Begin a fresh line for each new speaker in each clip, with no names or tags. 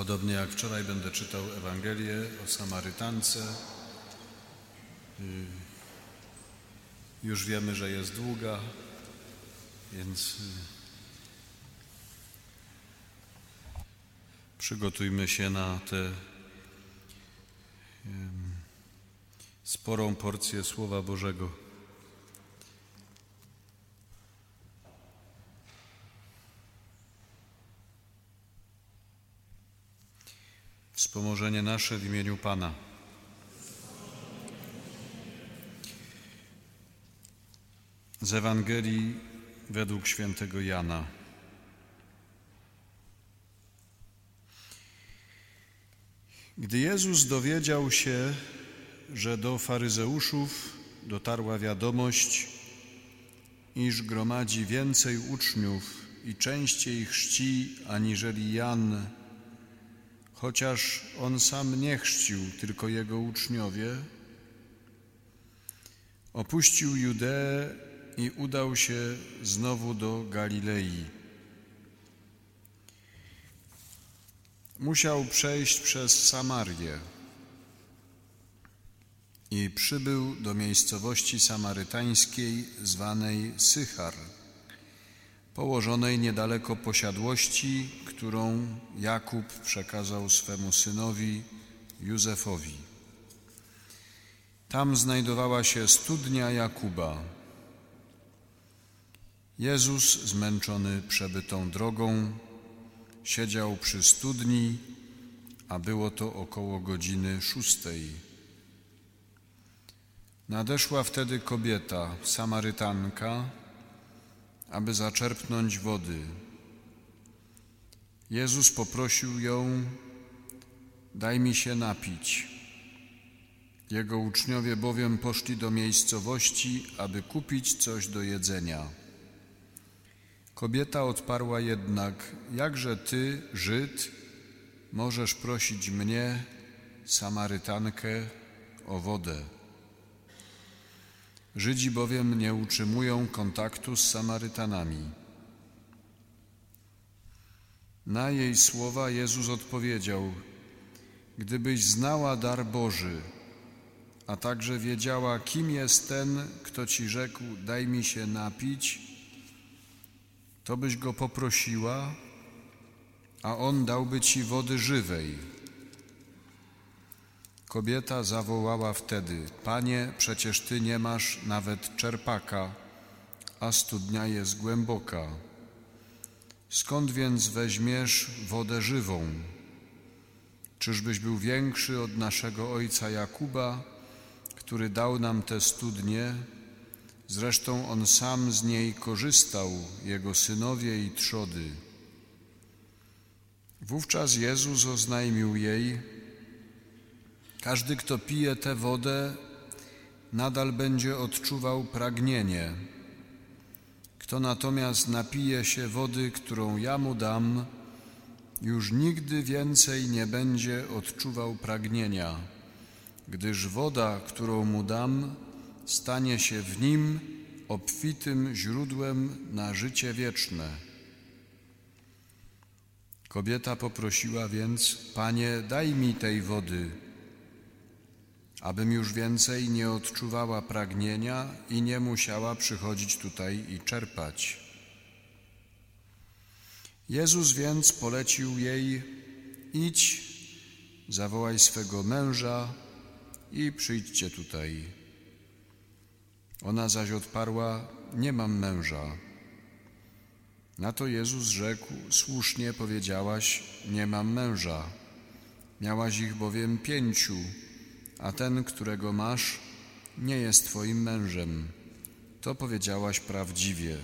Podobnie jak wczoraj będę czytał Ewangelię o Samarytance. Y, Już wiemy, że jest długa, więc y, przygotujmy się na tę sporą porcję Słowa Bożego. Nasze w imieniu Pana. Z Ewangelii według świętego Jana. Gdy Jezus dowiedział się, że do faryzeuszów dotarła wiadomość, iż gromadzi więcej uczniów i częściej chrzci aniżeli Jan, chociaż on sam nie chrzcił, tylko jego uczniowie, opuścił Judeę i udał się znowu do Galilei. Musiał przejść przez Samarię. I przybył do miejscowości samarytańskiej zwanej Sychar, położonej niedaleko posiadłości, którą Jakub przekazał swemu synowi Józefowi. Tam znajdowała się studnia Jakuba. Jezus, zmęczony przebytą drogą, siedział przy studni, a było to około godziny szóstej. Nadeszła wtedy kobieta, Samarytanka, aby zaczerpnąć wody. Jezus poprosił ją: Daj mi się napić. Jego uczniowie bowiem poszli do miejscowości, aby kupić coś do jedzenia. Kobieta odparła jednak: Jakże ty, Żyd, możesz prosić mnie, Samarytankę, o wodę? Żydzi bowiem nie utrzymują kontaktu z Samarytanami. Na jej słowa Jezus odpowiedział: Gdybyś znała dar Boży, a także wiedziała, kim jest ten, kto ci rzekł: Daj mi się napić, to byś go poprosiła, a on dałby ci wody żywej. Kobieta zawołała wtedy: Panie, przecież ty nie masz nawet czerpaka, a studnia jest głęboka. Skąd więc weźmiesz wodę żywą? Czyżbyś był większy od naszego ojca Jakuba, który dał nam tę studnię? Zresztą on sam z niej korzystał, jego synowie i trzody. Wówczas Jezus oznajmił jej: Każdy, kto pije tę wodę, nadal będzie odczuwał pragnienie. Kto natomiast napije się wody, którą ja mu dam, już nigdy więcej nie będzie odczuwał pragnienia, gdyż woda, którą mu dam, stanie się w nim obfitym źródłem na życie wieczne. Kobieta poprosiła więc: Panie, daj mi tej wody, abym już więcej nie odczuwała pragnienia i nie musiała przychodzić tutaj i czerpać. Jezus więc polecił jej: Idź, zawołaj swego męża i przyjdźcie tutaj. Ona zaś odparła: Nie mam męża. Na to Jezus rzekł: Słusznie powiedziałaś: Nie mam męża. Miałaś ich bowiem pięciu, a ten, którego masz, nie jest Twoim mężem. To powiedziałaś prawdziwie.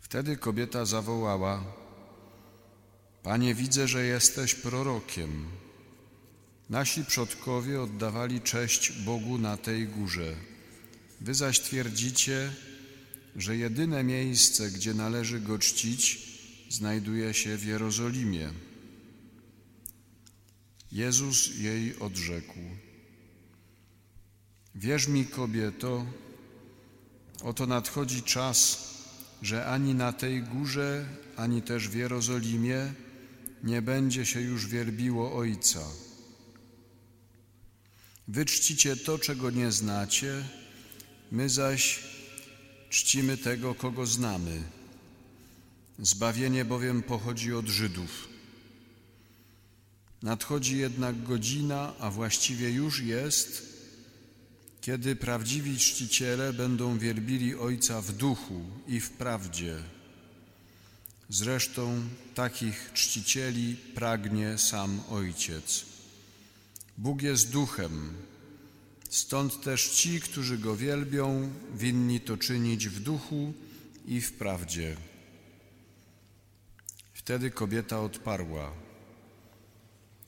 Wtedy kobieta zawołała: Panie, widzę, że jesteś prorokiem. Nasi przodkowie oddawali cześć Bogu na tej górze. Wy zaś twierdzicie, że jedyne miejsce, gdzie należy go czcić, znajduje się w Jerozolimie. Jezus jej odrzekł: Wierz mi, kobieto, oto nadchodzi czas, że ani na tej górze, ani też w Jerozolimie nie będzie się już wielbiło Ojca. Wy czcicie to, czego nie znacie, my zaś czcimy tego, kogo znamy. Zbawienie bowiem pochodzi od Żydów. Nadchodzi jednak godzina, a właściwie już jest, kiedy prawdziwi czciciele będą wielbili Ojca w duchu i w prawdzie. Zresztą takich czcicieli pragnie sam Ojciec. Bóg jest duchem, stąd też ci, którzy Go wielbią, winni to czynić w duchu i w prawdzie. Wtedy kobieta odparła: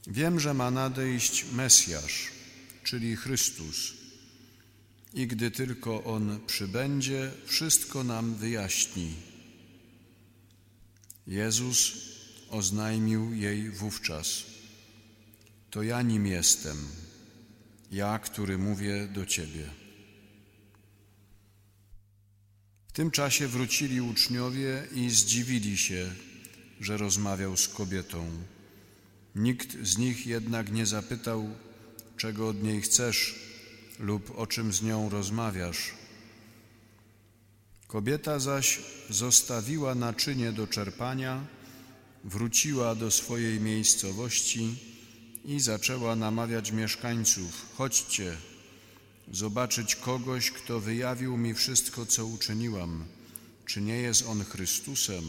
Wiem, że ma nadejść Mesjasz, czyli Chrystus, i gdy tylko On przybędzie, wszystko nam wyjaśni. Jezus oznajmił jej wówczas: To ja nim jestem, ja, który mówię do ciebie. W tym czasie wrócili uczniowie i zdziwili się, że rozmawiał z kobietą. Nikt z nich jednak nie zapytał, czego od niej chcesz lub o czym z nią rozmawiasz. Kobieta zaś zostawiła naczynie do czerpania, wróciła do swojej miejscowości i zaczęła namawiać mieszkańców: Chodźcie, zobaczyć kogoś, kto wyjawił mi wszystko, co uczyniłam. Czy nie jest on Chrystusem?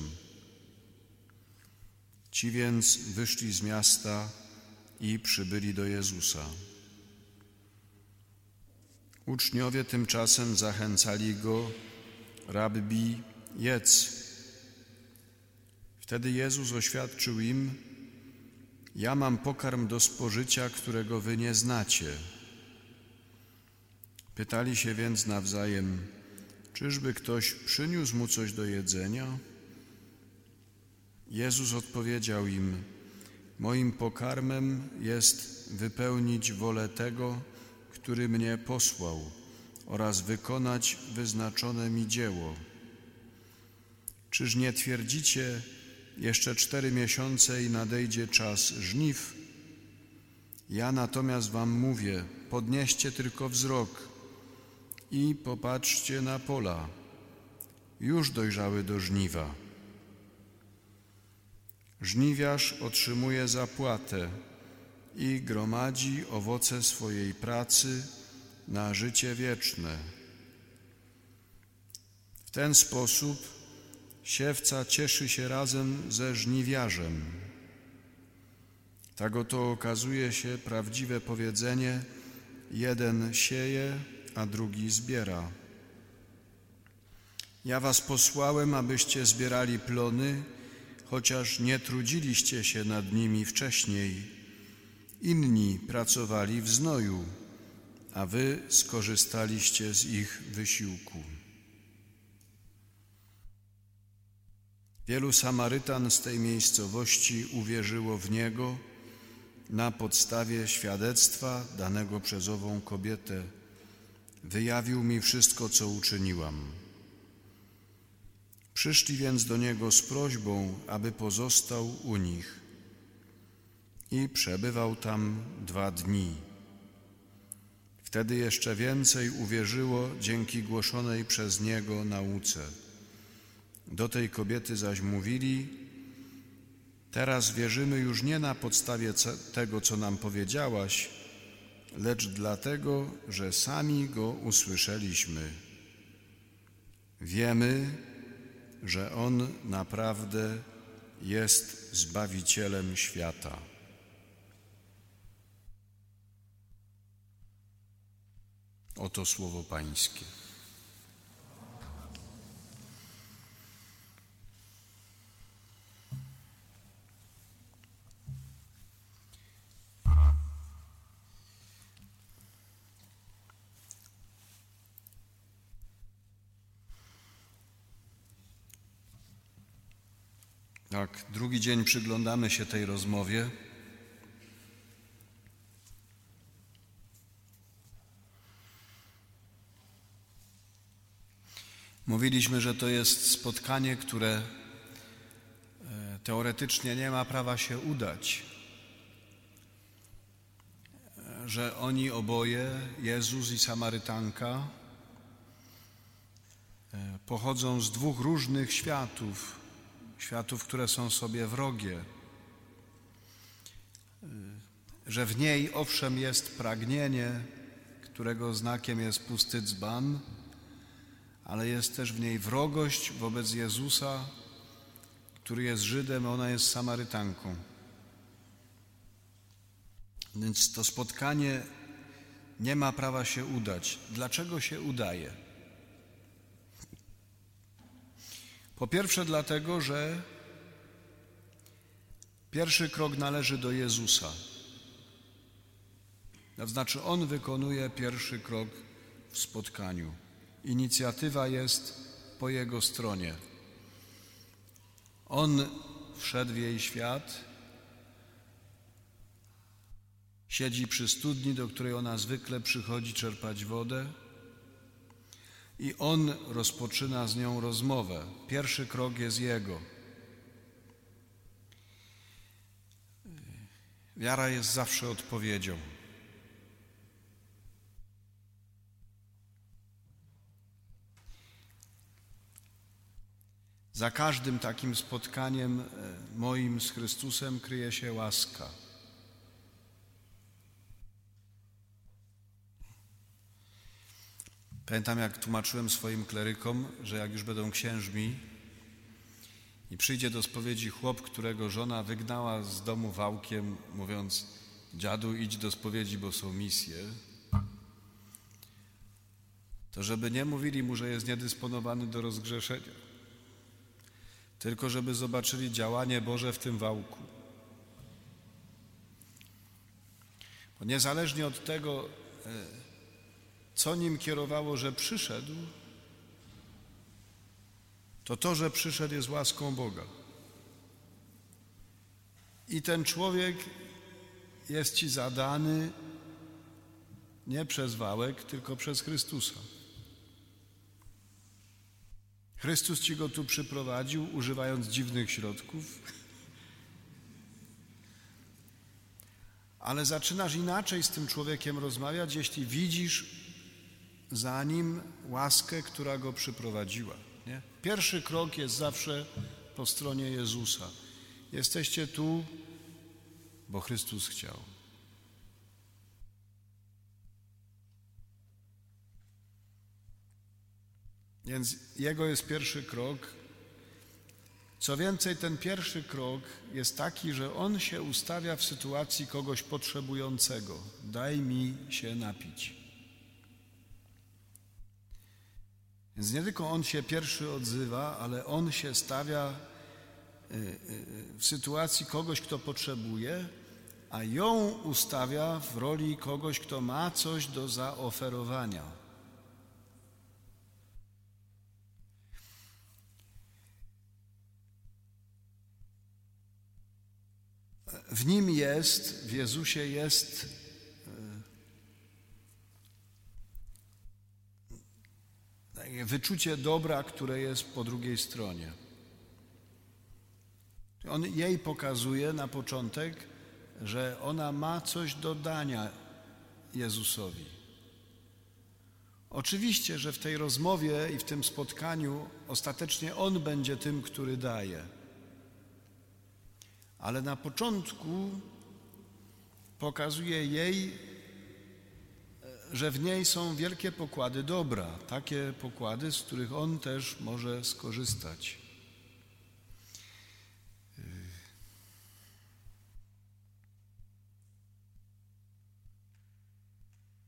Ci więc wyszli z miasta i przybyli do Jezusa. Uczniowie tymczasem zachęcali go, rabbi, jedz. Wtedy Jezus oświadczył im, ja mam pokarm do spożycia, którego wy nie znacie. Pytali się więc nawzajem, czyżby ktoś przyniósł mu coś do jedzenia? Jezus odpowiedział im, moim pokarmem jest wypełnić wolę tego, który mnie posłał oraz wykonać wyznaczone mi dzieło. Czyż nie twierdzicie, jeszcze cztery miesiące i nadejdzie czas żniw? Ja natomiast wam mówię, podnieście tylko wzrok i popatrzcie na pola. Już dojrzały do żniwa. Żniwiarz otrzymuje zapłatę i gromadzi owoce swojej pracy na życie wieczne. W ten sposób siewca cieszy się razem ze żniwiarzem. Tak oto okazuje się prawdziwe powiedzenie: jeden sieje, a drugi zbiera. Ja was posłałem, abyście zbierali plony, chociaż nie trudziliście się nad nimi wcześniej. Inni pracowali w znoju, a wy skorzystaliście z ich wysiłku. Wielu Samarytan z tej miejscowości uwierzyło w Niego na podstawie świadectwa danego przez ową kobietę. Wyjawił mi wszystko, co uczyniłam. Przyszli więc do Niego z prośbą, aby pozostał u nich i przebywał tam dwa dni. Wtedy jeszcze więcej uwierzyło dzięki głoszonej przez Niego nauce. Do tej kobiety zaś mówili, teraz wierzymy już nie na podstawie tego, co nam powiedziałaś, lecz dlatego, że sami Go usłyszeliśmy. Wiemy, że On naprawdę jest Zbawicielem świata. Oto słowo Pańskie. Tak, drugi dzień przyglądamy się tej rozmowie. Mówiliśmy, że to jest spotkanie, które e, teoretycznie nie ma prawa się udać, że oni oboje, Jezus i Samarytanka, pochodzą z dwóch różnych światów, światów, które są sobie wrogie, że w niej owszem jest pragnienie, którego znakiem jest pusty dzban, ale jest też w niej wrogość wobec Jezusa, który jest Żydem, a ona jest Samarytanką. Więc to spotkanie nie ma prawa się udać. Dlaczego się udaje? Po pierwsze, dlatego, że pierwszy krok należy do Jezusa. To znaczy, On wykonuje pierwszy krok w spotkaniu. Inicjatywa jest po Jego stronie. On wszedł w jej świat, siedzi przy studni, do której ona zwykle przychodzi czerpać wodę, i on rozpoczyna z nią rozmowę. Pierwszy krok jest jego. Wiara jest zawsze odpowiedzią. Za każdym takim spotkaniem e, moim z Chrystusem kryje się łaska. Pamiętam, jak tłumaczyłem swoim klerykom, że jak już będą księżmi i przyjdzie do spowiedzi chłop, którego żona wygnała z domu wałkiem, mówiąc: Dziadu, idź do spowiedzi, bo są misje, to żeby nie mówili mu, że jest niedysponowany do rozgrzeszenia tylko żeby zobaczyli działanie Boże w tym wałku. Bo niezależnie od tego, e, co nim kierowało, że przyszedł, to to, że przyszedł jest łaską Boga. I ten człowiek jest ci zadany nie przez wałek, tylko przez Chrystusa. Chrystus ci go tu przyprowadził, używając dziwnych środków. Ale zaczynasz inaczej z tym człowiekiem rozmawiać, jeśli widzisz za nim łaskę, która go przyprowadziła. Nie? Pierwszy krok jest zawsze po stronie Jezusa. Jesteście tu, bo Chrystus chciał. Więc jego jest pierwszy krok. Co więcej, ten pierwszy krok jest taki, że on się ustawia w sytuacji kogoś potrzebującego. Daj mi się napić. Więc nie tylko on się pierwszy odzywa, ale on się stawia y, y, w sytuacji kogoś, kto potrzebuje, a ją ustawia w roli kogoś, kto ma coś do zaoferowania. w nim jest, w Jezusie jest wyczucie dobra, które jest po drugiej stronie. On jej pokazuje na początek, że ona ma coś do dania Jezusowi. Oczywiście, że w tej rozmowie i w tym spotkaniu ostatecznie On będzie tym, który daje ale na początku pokazuje jej, że w niej są wielkie pokłady dobra, takie pokłady, z których on też może skorzystać.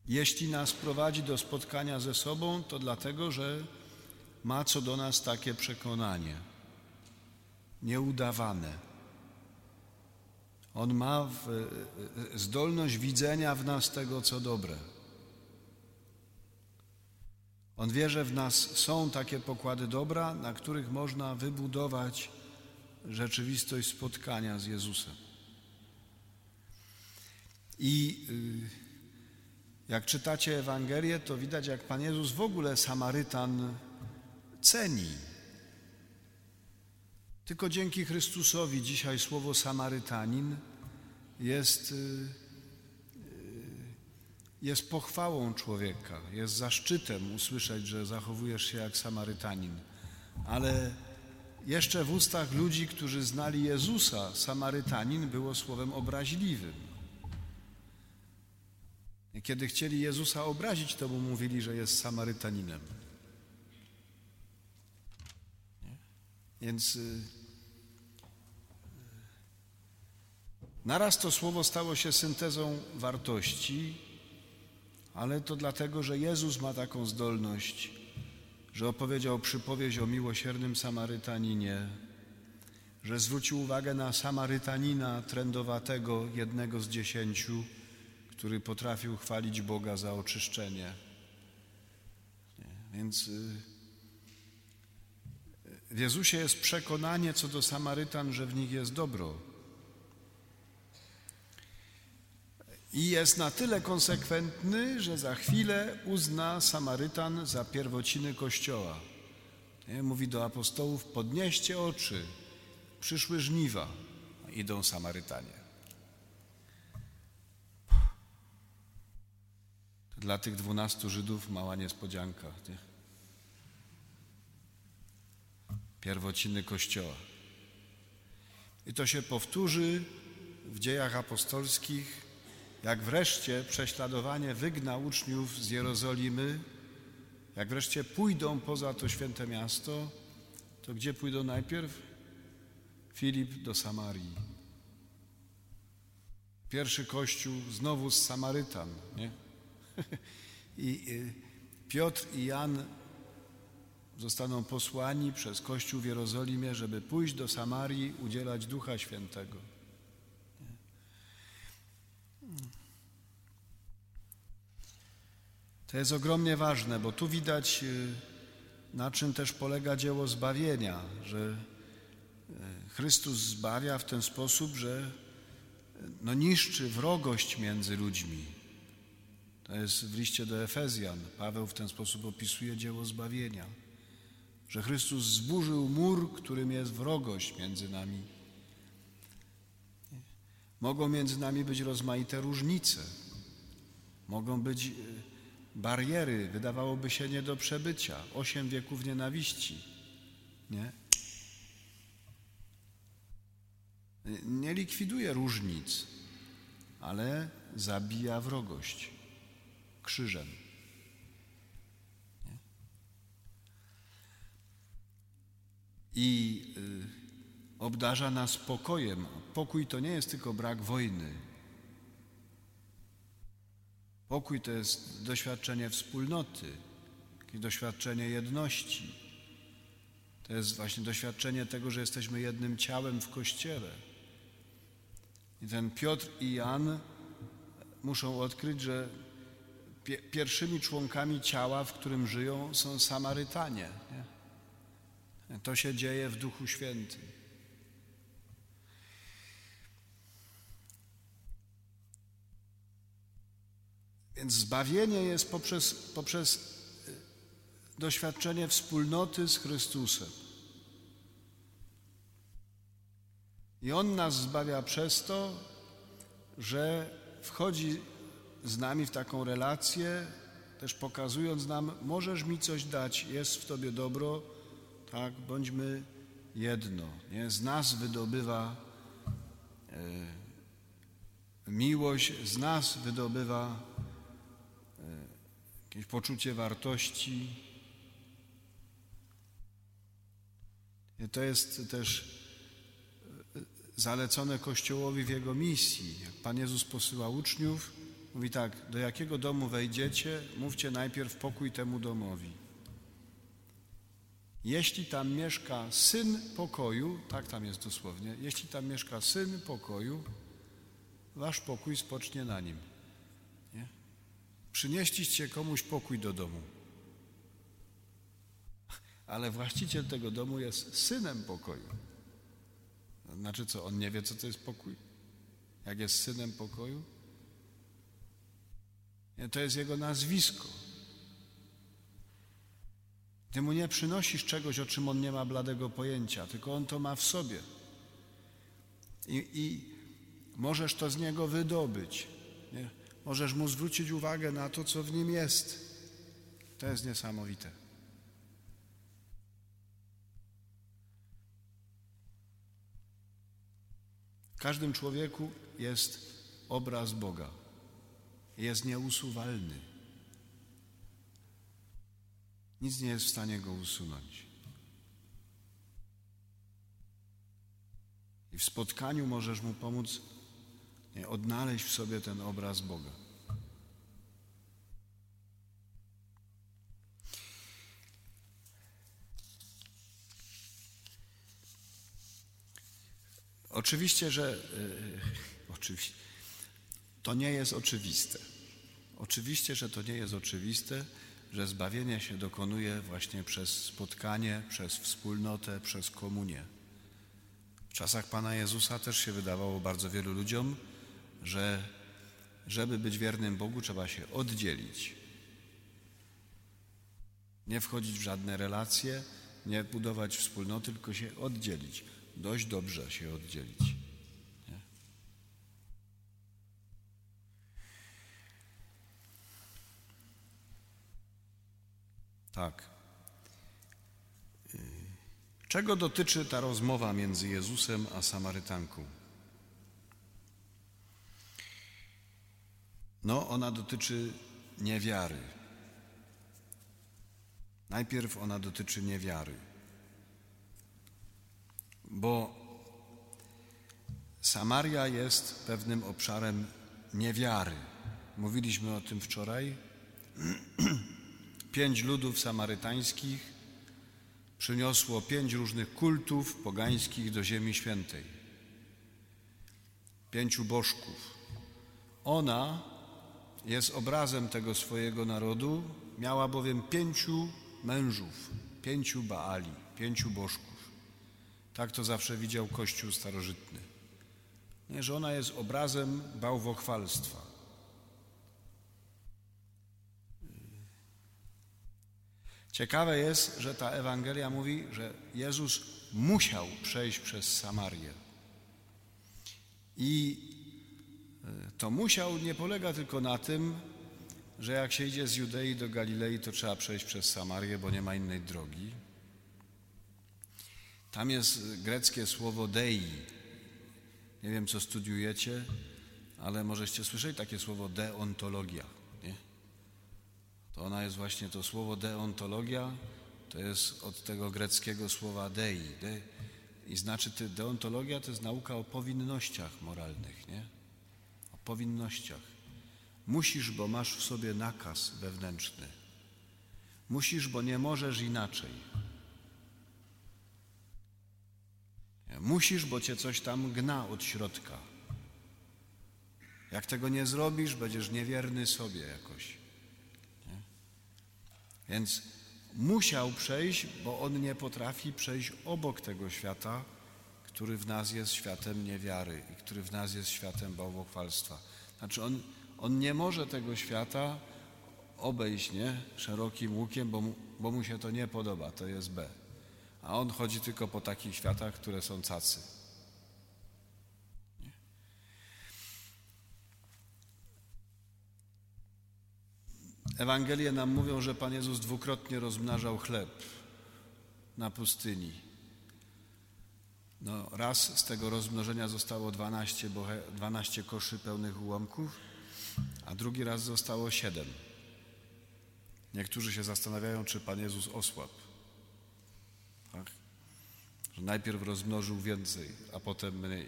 Jeśli nas prowadzi do spotkania ze sobą, to dlatego, że ma co do nas takie przekonanie, nieudawane on ma w, e, e, zdolność widzenia w nas tego, co dobre. On wie, że w nas są takie pokłady dobra, na których można wybudować rzeczywistość spotkania z Jezusem. I y, jak czytacie Ewangelię, to widać, jak Pan Jezus w ogóle Samarytan ceni Tylko dzięki Chrystusowi dzisiaj słowo Samarytanin jest, y, jest pochwałą człowieka, jest zaszczytem usłyszeć, że zachowujesz się jak Samarytanin. Ale jeszcze w ustach ludzi, którzy znali Jezusa, Samarytanin było słowem obraźliwym. Kiedy chcieli Jezusa obrazić, to mu mówili, że jest Samarytaninem. Więc y, naraz to słowo stało się syntezą wartości, ale to dlatego, że Jezus ma taką zdolność, że opowiedział przypowieść o miłosiernym Samarytaninie, że zwrócił uwagę na Samarytanina trędowatego, jednego z dziesięciu, który potrafił chwalić Boga za oczyszczenie. Więc y, w Jezusie jest przekonanie co do Samarytan, że w nich jest dobro. I jest na tyle konsekwentny, że za chwilę uzna Samarytan za pierwociny Kościoła. Mówi do apostołów: podnieście oczy, przyszły żniwa, idą Samarytanie. Dla tych dwunastu Żydów mała niespodzianka. Nie? Pierwociny Kościoła. I to się powtórzy w dziejach apostolskich jak wreszcie prześladowanie wygna uczniów z Jerozolimy, jak wreszcie pójdą poza to święte miasto, to gdzie pójdą najpierw? Filip do Samarii. Pierwszy kościół znowu z Samarytan. Nie? I y, Piotr i Jan zostaną posłani przez Kościół w Jerozolimie, żeby pójść do Samarii, udzielać Ducha Świętego. To jest ogromnie ważne, bo tu widać, y, na czym też polega dzieło zbawienia, że y, Chrystus zbawia w ten sposób, że y, no, niszczy wrogość między ludźmi. To jest w liście do Efezjan. Paweł w ten sposób opisuje dzieło zbawienia, że Chrystus zburzył mur, którym jest wrogość między nami. Mogą między nami być rozmaite różnice, mogą być bariery, wydawałoby się nie do przebycia, osiem wieków nienawiści. Nie? Nie likwiduje różnic, ale zabija wrogość krzyżem. Nie? I y, obdarza nas pokojem. Pokój to nie jest tylko brak wojny. Pokój to jest doświadczenie wspólnoty, doświadczenie jedności. To jest właśnie doświadczenie tego, że jesteśmy jednym ciałem w Kościele. I ten Piotr i Jan muszą odkryć, że pierwszymi członkami ciała, w którym żyją, są Samarytanie. Nie? To się dzieje w Duchu Świętym. Więc zbawienie jest poprzez, poprzez y, doświadczenie wspólnoty z Chrystusem. I On nas zbawia przez to, że wchodzi z nami w taką relację, też pokazując nam, możesz mi coś dać, jest w Tobie dobro, tak, bądźmy jedno. Nie? Z nas wydobywa e, miłość, z nas wydobywa jakieś poczucie wartości. To jest też e, zalecone Kościołowi w jego misji. Jak Pan Jezus posyła uczniów, mówi tak, do jakiego domu wejdziecie, mówcie najpierw pokój temu domowi. Jeśli tam mieszka syn pokoju, tak tam jest dosłownie, jeśli tam mieszka syn pokoju, wasz pokój spocznie na nim. Przynieśliście komuś pokój do domu. Ale właściciel tego domu jest synem pokoju. Znaczy co, on nie wie, co to jest pokój? Jak jest synem pokoju? To jest jego nazwisko. Ty mu nie przynosisz czegoś, o czym on nie ma bladego pojęcia, tylko on to ma w sobie. I, i możesz to z niego wydobyć. Nie? Możesz mu zwrócić uwagę na to, co w nim jest. To jest niesamowite. W każdym człowieku jest obraz Boga. Jest nieusuwalny. Nic nie jest w stanie go usunąć. I w spotkaniu możesz mu pomóc odnaleźć w sobie ten obraz Boga. Oczywiście, że yy, oczywiście, to nie jest oczywiste. Oczywiście, że to nie jest oczywiste, że zbawienie się dokonuje właśnie przez spotkanie, przez wspólnotę, przez komunię. W czasach Pana Jezusa też się wydawało bardzo wielu ludziom, że żeby być wiernym Bogu, trzeba się oddzielić. Nie wchodzić w żadne relacje, nie budować wspólnoty, tylko się oddzielić. Dość dobrze się oddzielić. Nie? Tak. Czego dotyczy ta rozmowa między Jezusem a Samarytanką? No, ona dotyczy niewiary. Najpierw ona dotyczy niewiary, bo Samaria jest pewnym obszarem niewiary. Mówiliśmy o tym wczoraj. Pięć ludów samarytańskich przyniosło pięć różnych kultów pogańskich do Ziemi Świętej. Pięciu bożków. Ona jest obrazem tego swojego narodu, miała bowiem pięciu mężów, pięciu Baali, pięciu bożków. Tak to zawsze widział Kościół starożytny. Nie, że ona jest obrazem bałwochwalstwa. Ciekawe jest, że ta Ewangelia mówi, że Jezus musiał przejść przez Samarię. I e, to musiał nie polega tylko na tym, że jak się idzie z Judei do Galilei, to trzeba przejść przez Samarię, bo nie ma innej drogi. Tam jest greckie słowo dei. Nie wiem, co studiujecie, ale możecie słyszeć takie słowo deontologia. Nie? To ona jest właśnie to słowo deontologia, to jest od tego greckiego słowa dei. De, I znaczy deontologia to jest nauka o powinnościach moralnych, nie? O powinnościach. Musisz, bo masz w sobie nakaz wewnętrzny. Musisz, bo nie możesz inaczej. Musisz, bo cię coś tam gna od środka. Jak tego nie zrobisz, będziesz niewierny sobie jakoś. Nie? Więc musiał przejść, bo on nie potrafi przejść obok tego świata, który w nas jest światem niewiary i który w nas jest światem bałwochwalstwa. Znaczy on on nie może tego świata obejść nie? szerokim łukiem, bo mu, bo mu się to nie podoba, to jest B. A on chodzi tylko po takich światach, które są cacy. Ewangelie nam mówią, że Pan Jezus dwukrotnie rozmnażał chleb na pustyni. No, raz z tego rozmnożenia zostało 12, 12 koszy pełnych ułamków, a drugi raz zostało siedem. Niektórzy się zastanawiają, czy Pan Jezus osłabł. Że najpierw rozmnożył więcej, a potem mniej.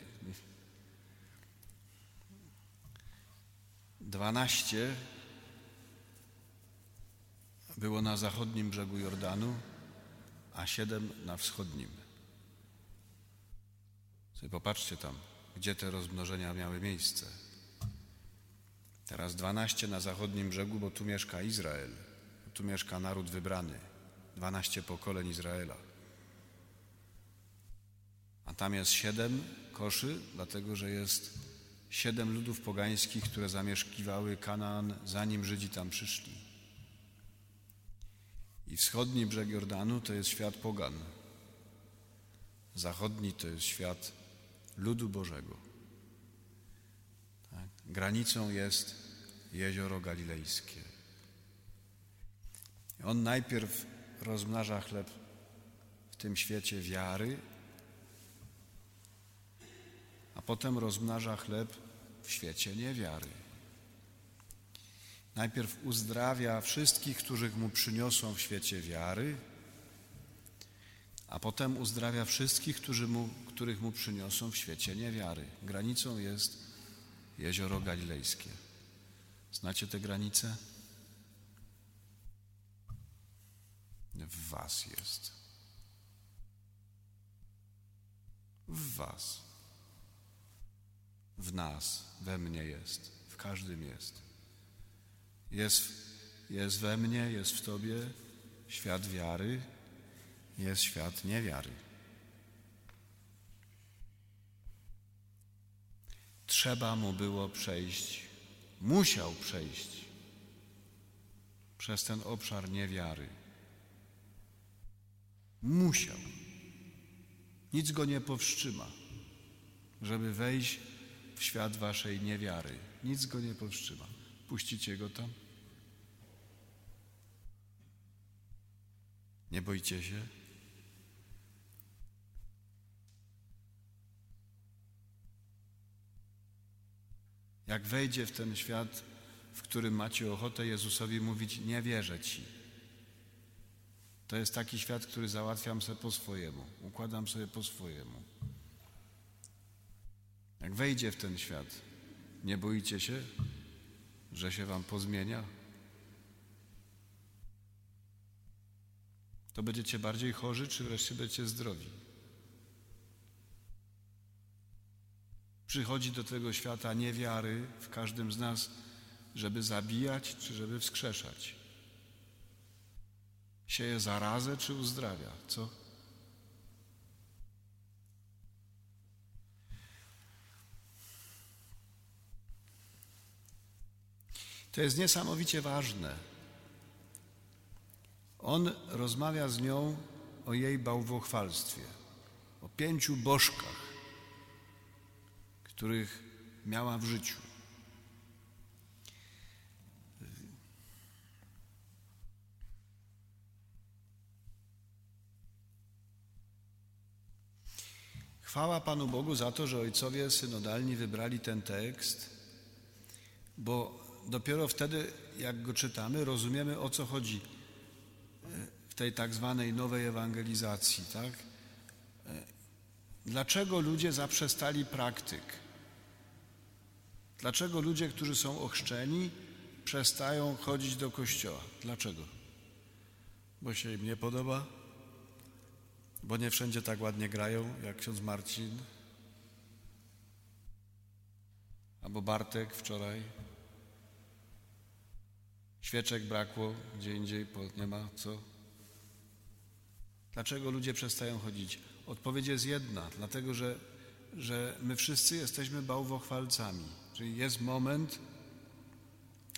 Dwanaście było na zachodnim brzegu Jordanu, a siedem na wschodnim. Sobie popatrzcie tam, gdzie te rozmnożenia miały miejsce. Teraz dwanaście na zachodnim brzegu, bo tu mieszka Izrael, tu mieszka naród wybrany, dwanaście pokoleń Izraela. A tam jest siedem koszy, dlatego że jest siedem ludów pogańskich, które zamieszkiwały Kanaan, zanim Żydzi tam przyszli. I wschodni brzeg Jordanu to jest świat pogan. Zachodni to jest świat ludu Bożego. Tak? Granicą jest jezioro galilejskie. On najpierw rozmnaża chleb w tym świecie wiary, a potem rozmnaża chleb w świecie niewiary. Najpierw uzdrawia wszystkich, których mu przyniosą w świecie wiary, a potem uzdrawia wszystkich, którzy mu, których mu przyniosą w świecie niewiary. Granicą jest jezioro galilejskie. Znacie te granice? W Was jest. W Was. W nas, we mnie jest. W każdym jest. Jest, jest we mnie, jest w Tobie świat wiary, jest świat niewiary. Trzeba mu było przejść, musiał przejść przez ten obszar niewiary. Musiał. Nic go nie powstrzyma, żeby wejść świat waszej niewiary. Nic go nie powstrzyma. Puścicie go tam? Nie boicie się? Jak wejdzie w ten świat, w którym macie ochotę Jezusowi mówić, nie wierzę Ci. To jest taki świat, który załatwiam sobie po swojemu, układam sobie po swojemu. Jak wejdzie w ten świat, nie boicie się, że się Wam pozmienia? To będziecie bardziej chorzy, czy wreszcie będziecie zdrowi? Przychodzi do tego świata niewiary w każdym z nas, żeby zabijać, czy żeby wskrzeszać. Sieje zarazę, czy uzdrawia? Co? To jest niesamowicie ważne. On rozmawia z nią o jej bałwochwalstwie, o pięciu bożkach, których miała w życiu. Chwała Panu Bogu za to, że ojcowie synodalni wybrali ten tekst, bo dopiero wtedy, jak go czytamy, rozumiemy o co chodzi w tej tak zwanej nowej ewangelizacji, tak? Dlaczego ludzie zaprzestali praktyk? Dlaczego ludzie, którzy są ochrzczeni, przestają chodzić do kościoła? Dlaczego? Bo się im nie podoba? Bo nie wszędzie tak ładnie grają, jak ksiądz Marcin? Albo Bartek wczoraj? Świeczek brakło, gdzie indziej nie ma, co? Dlaczego ludzie przestają chodzić? Odpowiedź jest jedna, dlatego że, że my wszyscy jesteśmy bałwochwalcami. Czyli jest moment,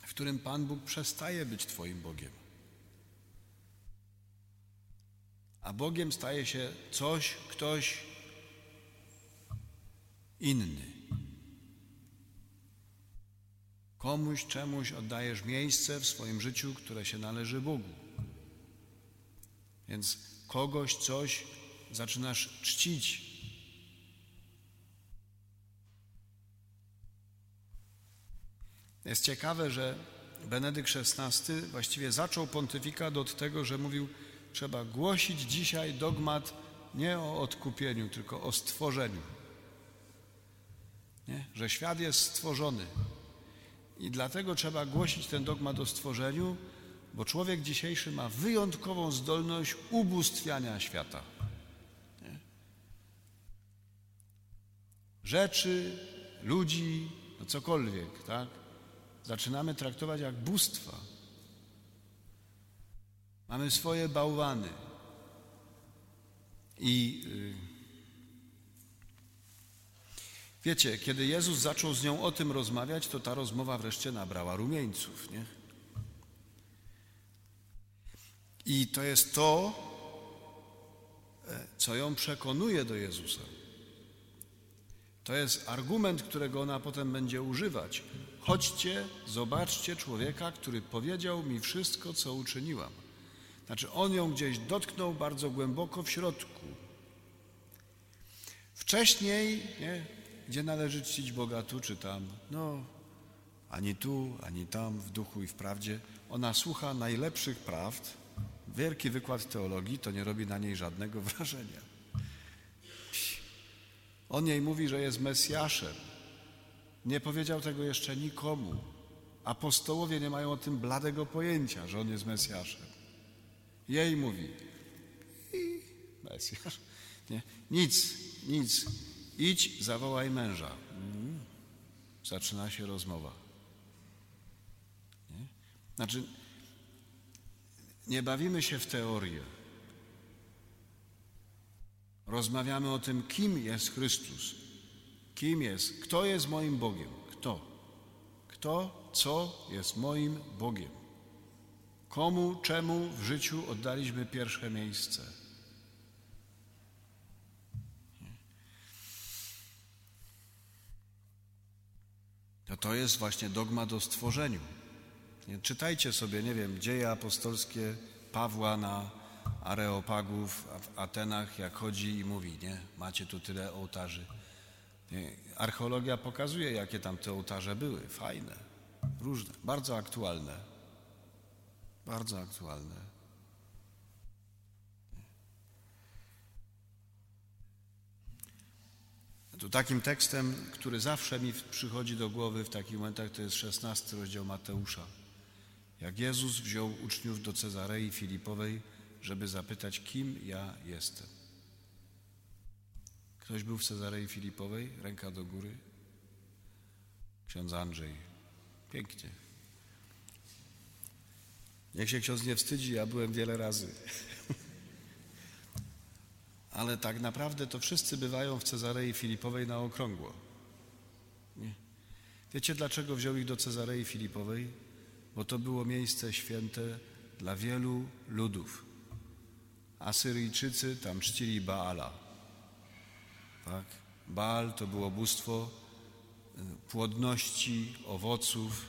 w którym Pan Bóg przestaje być Twoim Bogiem. A Bogiem staje się coś, ktoś inny. Komuś, czemuś oddajesz miejsce w swoim życiu, które się należy Bogu. Więc kogoś, coś zaczynasz czcić. Jest ciekawe, że Benedykt XVI właściwie zaczął pontyfikat od tego, że mówił, trzeba głosić dzisiaj dogmat nie o odkupieniu, tylko o stworzeniu. Nie? Że świat jest stworzony. I dlatego trzeba głosić ten dogmat o stworzeniu, bo człowiek dzisiejszy ma wyjątkową zdolność ubóstwiania świata. Nie? Rzeczy, ludzi, no cokolwiek, tak? Zaczynamy traktować jak bóstwa. Mamy swoje bałwany. I yy, wiecie, kiedy Jezus zaczął z nią o tym rozmawiać, to ta rozmowa wreszcie nabrała rumieńców, nie? I to jest to, e, co ją przekonuje do Jezusa. To jest argument, którego ona potem będzie używać. Chodźcie, zobaczcie człowieka, który powiedział mi wszystko, co uczyniłam. Znaczy, on ją gdzieś dotknął bardzo głęboko w środku. Wcześniej, nie, gdzie należy czcić Boga, tu czy tam, no, ani tu, ani tam, w duchu i w prawdzie. Ona słucha najlepszych prawd. Wielki wykład teologii to nie robi na niej żadnego wrażenia. On jej mówi, że jest Mesjaszem. Nie powiedział tego jeszcze nikomu. Apostołowie nie mają o tym bladego pojęcia, że on jest Mesjaszem. Jej mówi. I Mesjasz. Nie, nic, nic. Idź, zawołaj męża. Mm. Zaczyna się rozmowa. Nie? Znaczy, nie bawimy się w teorię. Rozmawiamy o tym, kim jest Chrystus. Kim jest, kto jest moim Bogiem? Kto? Kto, co jest moim Bogiem? Komu, czemu w życiu oddaliśmy pierwsze miejsce? To jest właśnie dogmat o stworzeniu. Czytajcie sobie, nie wiem, dzieje apostolskie Pawła na Areopagów w Atenach, jak chodzi i mówi, nie, macie tu tyle ołtarzy. Archeologia pokazuje, jakie tam te ołtarze były, fajne, różne, bardzo aktualne. Bardzo aktualne. Tu takim tekstem, który zawsze mi przychodzi do głowy w takich momentach, to jest 16 rozdział Mateusza. Jak Jezus wziął uczniów do Cezarei Filipowej, żeby zapytać, kim ja jestem. Ktoś był w Cezarei Filipowej? Ręka do góry. Ksiądz Andrzej. Pięknie. Niech się ksiądz nie wstydzi, ja byłem wiele razy. Ale tak naprawdę to wszyscy bywają w Cezarei Filipowej na okrągło. Nie. Wiecie dlaczego wziął ich do Cezarei Filipowej? Bo to było miejsce święte dla wielu ludów. Asyryjczycy tam czcili Baala. Tak? Baal to było bóstwo y, płodności, owoców,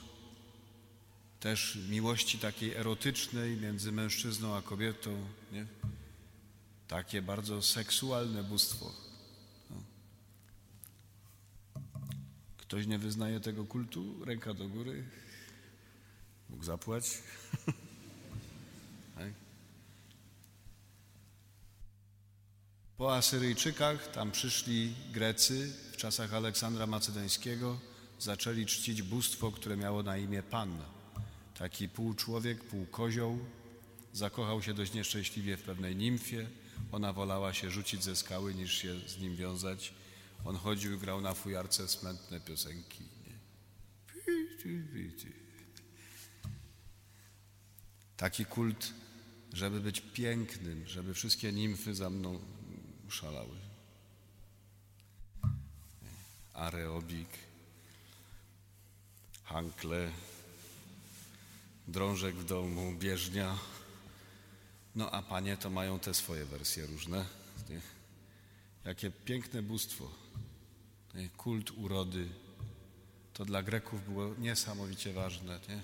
też miłości takiej erotycznej między mężczyzną a kobietą. Nie? Takie bardzo seksualne bóstwo. No. Ktoś nie wyznaje tego kultu? Ręka do góry. Mógł zapłać. Po Asyryjczykach tam przyszli Grecy w czasach Aleksandra Macedońskiego, zaczęli czcić bóstwo, które miało na imię Pan. Taki pół człowiek, pół kozioł, zakochał się dość nieszczęśliwie w pewnej nimfie. Ona wolała się rzucić ze skały niż się z nim wiązać. On chodził i grał na fujarce smętne piosenki. Taki kult, żeby być pięknym, żeby wszystkie nimfy za mną szalały. Areobik, hankle, drążek w domu, bieżnia. No a panie to mają te swoje wersje różne. Nie? Jakie piękne bóstwo. Nie? Kult urody. To dla Greków było niesamowicie ważne. Nie?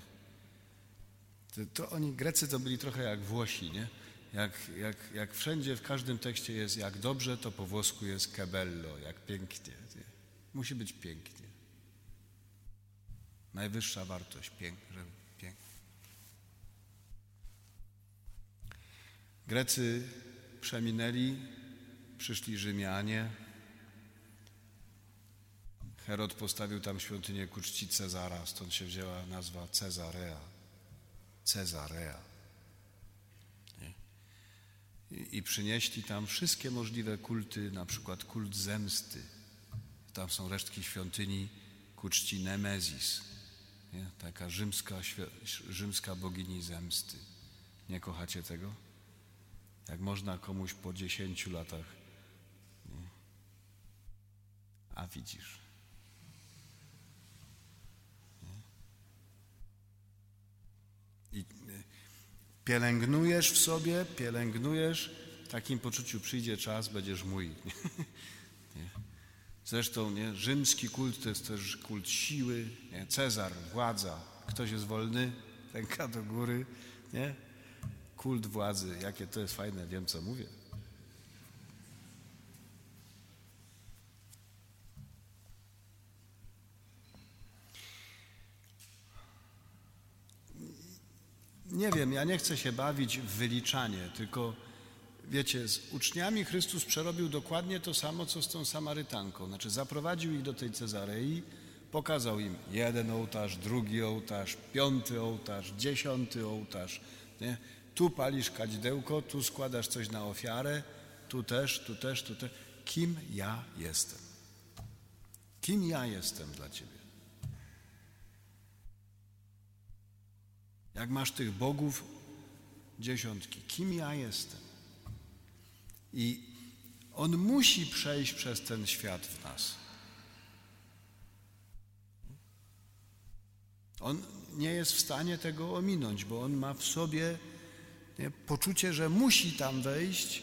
To, to, oni, Grecy to byli trochę jak Włosi, nie? Jak, jak, jak wszędzie, w każdym tekście jest jak dobrze, to po włosku jest cabello, jak pięknie. Nie? Musi być pięknie. Najwyższa wartość, pięknie. Grecy przeminęli, przyszli Rzymianie. Herod postawił tam świątynię ku czci Cezara, stąd się wzięła nazwa Cezarea. Cezarea. I, I przynieśli tam wszystkie możliwe kulty, na przykład kult zemsty. Tam są resztki świątyni ku czci Nemezis, nie? taka rzymska, rzymska bogini zemsty. Nie kochacie tego? Jak można komuś po dziesięciu latach. Nie? A widzisz. Nie? I Pielęgnujesz w sobie, pielęgnujesz, w takim poczuciu przyjdzie czas, będziesz mój. Nie? Zresztą nie, rzymski kult to jest też kult siły, nie? Cezar, władza, ktoś jest wolny, ręka do góry, nie? Kult władzy, jakie to jest fajne, wiem co mówię. Nie wiem, ja nie chcę się bawić w wyliczanie, tylko wiecie, z uczniami Chrystus przerobił dokładnie to samo, co z tą Samarytanką. Znaczy zaprowadził ich do tej Cezarei, pokazał im jeden ołtarz, drugi ołtarz, piąty ołtarz, dziesiąty ołtarz. Nie? Tu palisz kadzidełko, tu składasz coś na ofiarę, tu też, tu też, tu też. Kim ja jestem? Kim ja jestem dla Ciebie? Jak masz tych bogów dziesiątki, kim ja jestem? I on musi przejść przez ten świat w nas. On nie jest w stanie tego ominąć, bo on ma w sobie nie, poczucie, że musi tam wejść,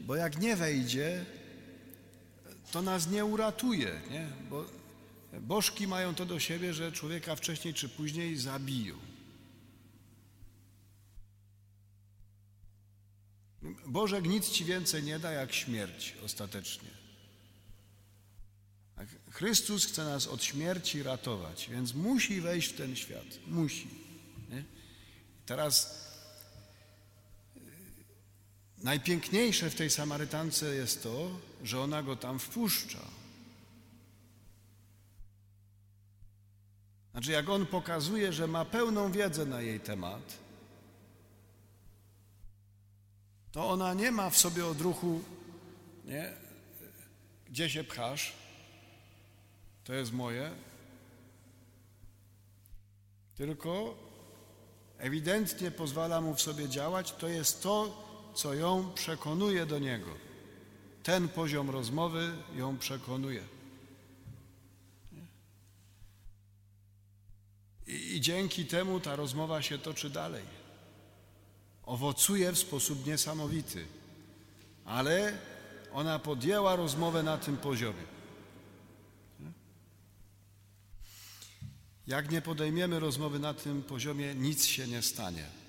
bo jak nie wejdzie, to nas nie uratuje. Nie? Bo bożki mają to do siebie, że człowieka wcześniej czy później zabiją. Bożek nic ci więcej nie da jak śmierć ostatecznie. Chrystus chce nas od śmierci ratować, więc musi wejść w ten świat. Musi. Nie? Teraz najpiękniejsze w tej Samarytance jest to, że ona go tam wpuszcza. Znaczy, jak on pokazuje, że ma pełną wiedzę na jej temat, to ona nie ma w sobie odruchu, nie? Gdzie się pchasz? To jest moje. Tylko ewidentnie pozwala mu w sobie działać. To jest to, co ją przekonuje do niego. Ten poziom rozmowy ją przekonuje. I, I dzięki temu ta rozmowa się toczy dalej owocuje w sposób niesamowity. Ale ona podjęła rozmowę na tym poziomie. Jak nie podejmiemy rozmowy na tym poziomie, nic się nie stanie.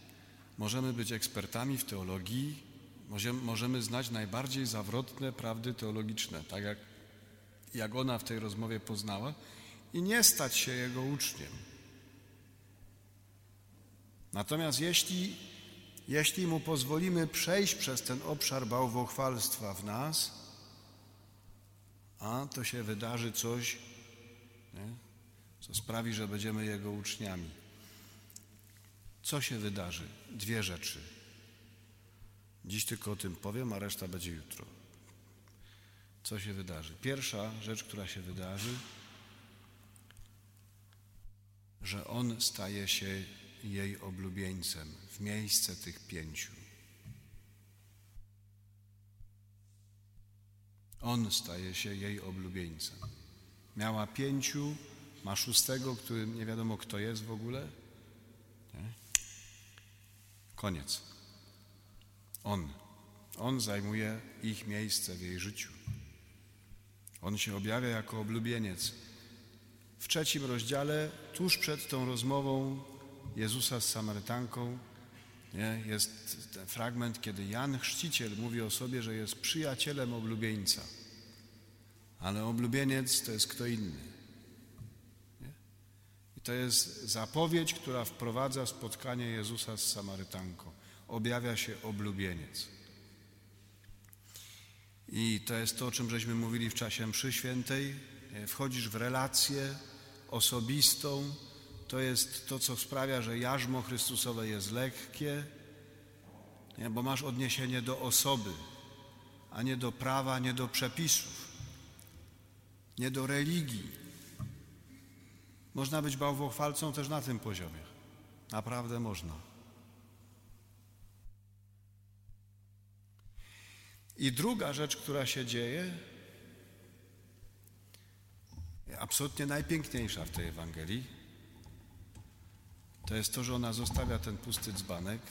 Możemy być ekspertami w teologii, możemy znać najbardziej zawrotne prawdy teologiczne, tak jak, jak ona w tej rozmowie poznała, i nie stać się jego uczniem. Natomiast jeśli jeśli mu pozwolimy przejść przez ten obszar bałwochwalstwa w nas, a to się wydarzy coś, nie? co sprawi, że będziemy jego uczniami. Co się wydarzy? Dwie rzeczy. Dziś tylko o tym powiem, a reszta będzie jutro. Co się wydarzy? Pierwsza rzecz, która się wydarzy, że on staje się jej oblubieńcem w miejsce tych pięciu. On staje się jej oblubieńcem. Miała pięciu, ma szóstego, który nie wiadomo kto jest w ogóle. Nie? Koniec. On. On zajmuje ich miejsce w jej życiu. On się objawia jako oblubieniec. W trzecim rozdziale, tuż przed tą rozmową Jezusa z Samarytanką nie? jest ten fragment, kiedy Jan Chrzciciel mówi o sobie, że jest przyjacielem oblubieńca. Ale oblubieniec to jest kto inny. I to jest zapowiedź, która wprowadza spotkanie Jezusa z Samarytanką. Objawia się oblubieniec. I to jest to, o czym żeśmy mówili w czasie mszy świętej. Wchodzisz w relację osobistą, to jest to, co sprawia, że jarzmo Chrystusowe jest lekkie, bo masz odniesienie do osoby, a nie do prawa, nie do przepisów, nie do religii. Można być bałwochwalcą też na tym poziomie. Naprawdę można. I druga rzecz, która się dzieje, absolutnie najpiękniejsza w tej Ewangelii, to jest to, że ona zostawia ten pusty dzbanek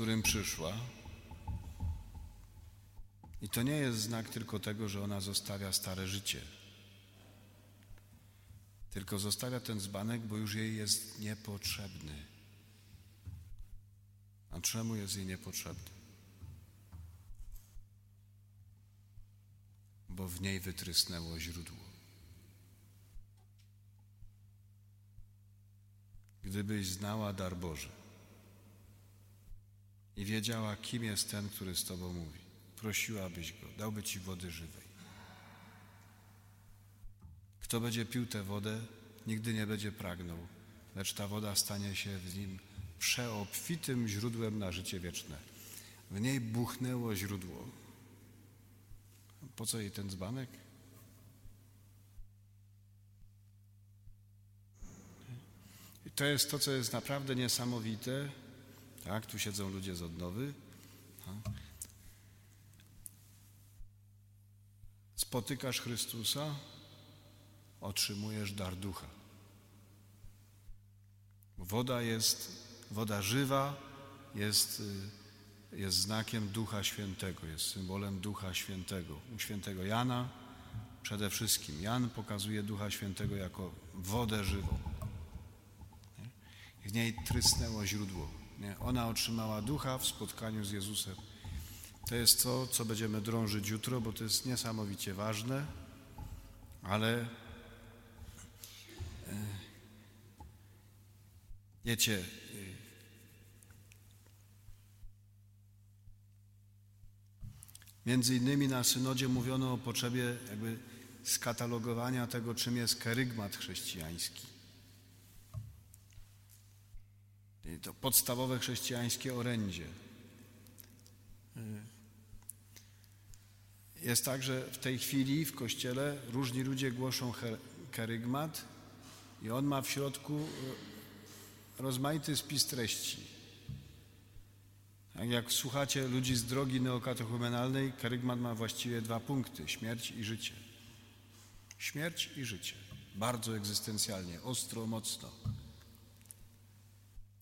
którym przyszła. I to nie jest znak tylko tego, że ona zostawia stare życie. Tylko zostawia ten dzbanek, bo już jej jest niepotrzebny. A czemu jest jej niepotrzebny? Bo w niej wytrysnęło źródło. Gdybyś znała dar Boży i wiedziała, kim jest ten, który z Tobą mówi, prosiłabyś Go, dałby Ci wody żywej. Kto będzie pił tę wodę, nigdy nie będzie pragnął, lecz ta woda stanie się w nim przeobfitym źródłem na życie wieczne. W niej buchnęło źródło. Po co jej ten dzbanek? I to jest to, co jest naprawdę niesamowite. Tak, tu siedzą ludzie z odnowy. Spotykasz Chrystusa, otrzymujesz dar ducha. Woda jest, woda żywa jest, y, jest znakiem Ducha Świętego, jest symbolem Ducha Świętego. U świętego Jana przede wszystkim. Jan pokazuje Ducha Świętego jako wodę żywą. W niej trysnęło źródło. Ona otrzymała ducha w spotkaniu z Jezusem. To jest to, co będziemy drążyć jutro, bo to jest niesamowicie ważne, ale wiecie, e, między innymi na synodzie mówiono o potrzebie jakby skatalogowania tego, czym jest kerygmat chrześcijański. I to podstawowe chrześcijańskie orędzie. Jest tak, że w tej chwili w kościele różni ludzie głoszą kerygmat i on ma w środku e, rozmaity spis treści. Tak jak słuchacie ludzi z drogi neokatechumenalnej, kerygmat ma właściwie dwa punkty: śmierć i życie. Śmierć i życie. Bardzo egzystencjalnie, ostro, mocno.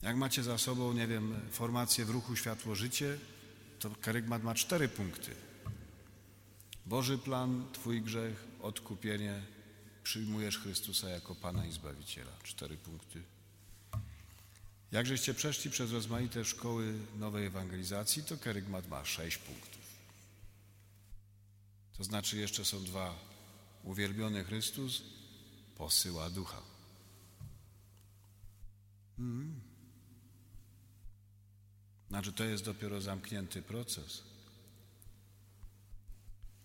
Jak macie za sobą, nie wiem, formację w ruchu światło-życie, to kerygmat ma cztery punkty. Boży plan, Twój grzech, odkupienie, przyjmujesz Chrystusa jako Pana i Zbawiciela. Cztery punkty. Jakżeście przeszli przez rozmaite szkoły nowej ewangelizacji, to kerygmat ma sześć punktów. To znaczy jeszcze są dwa. Uwielbiony Chrystus posyła ducha. Hmm. Znaczy, to jest dopiero zamknięty proces.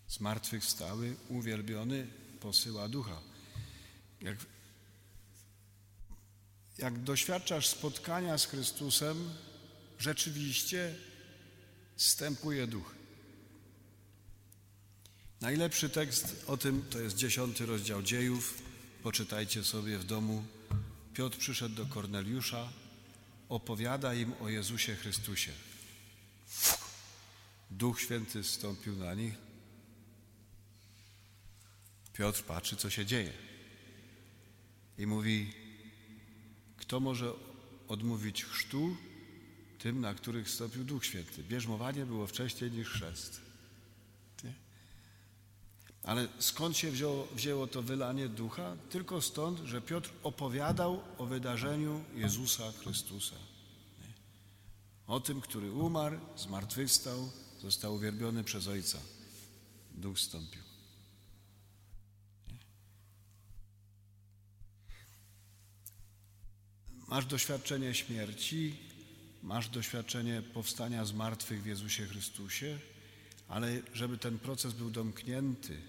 Zmartwychwstały, uwielbiony posyła ducha. Jak, jak doświadczasz spotkania z Chrystusem, rzeczywiście stępuje duch. Najlepszy tekst o tym to jest dziesiąty rozdział dziejów. Poczytajcie sobie w domu. Piotr przyszedł do Korneliusza opowiada im o Jezusie Chrystusie. Duch Święty zstąpił na nich. Piotr patrzy, co się dzieje. I mówi: Kto może odmówić chrztu tym, na których stąpił Duch Święty? Bierzmowanie było wcześniej niż chrzest. Ale skąd się wzięło, wzięło to wylanie ducha? Tylko stąd, że Piotr opowiadał o wydarzeniu Jezusa Chrystusa. O tym, który umarł, zmartwychwstał, został uwielbiony przez Ojca. Duch stąpił. Masz doświadczenie śmierci, masz doświadczenie powstania z martwych w Jezusie Chrystusie, ale żeby ten proces był domknięty,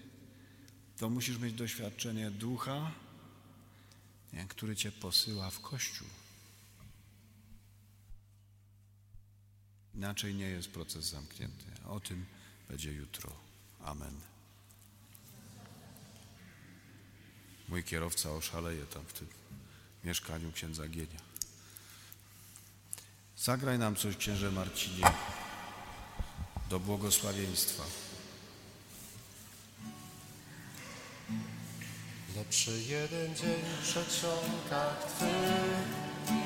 to musisz mieć doświadczenie ducha, który cię posyła w kościół. Inaczej nie jest proces zamknięty. O tym będzie jutro. Amen. Mój kierowca oszaleje tam w tym mieszkaniu księdza Gienia. Zagraj nam coś, księże Marcinie, do błogosławieństwa.
Lepszy jeden dzień w przedsionkach Twych,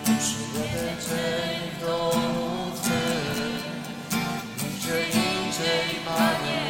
lepszy jeden dzień w domu Twym, nigdzie indziej, Panie.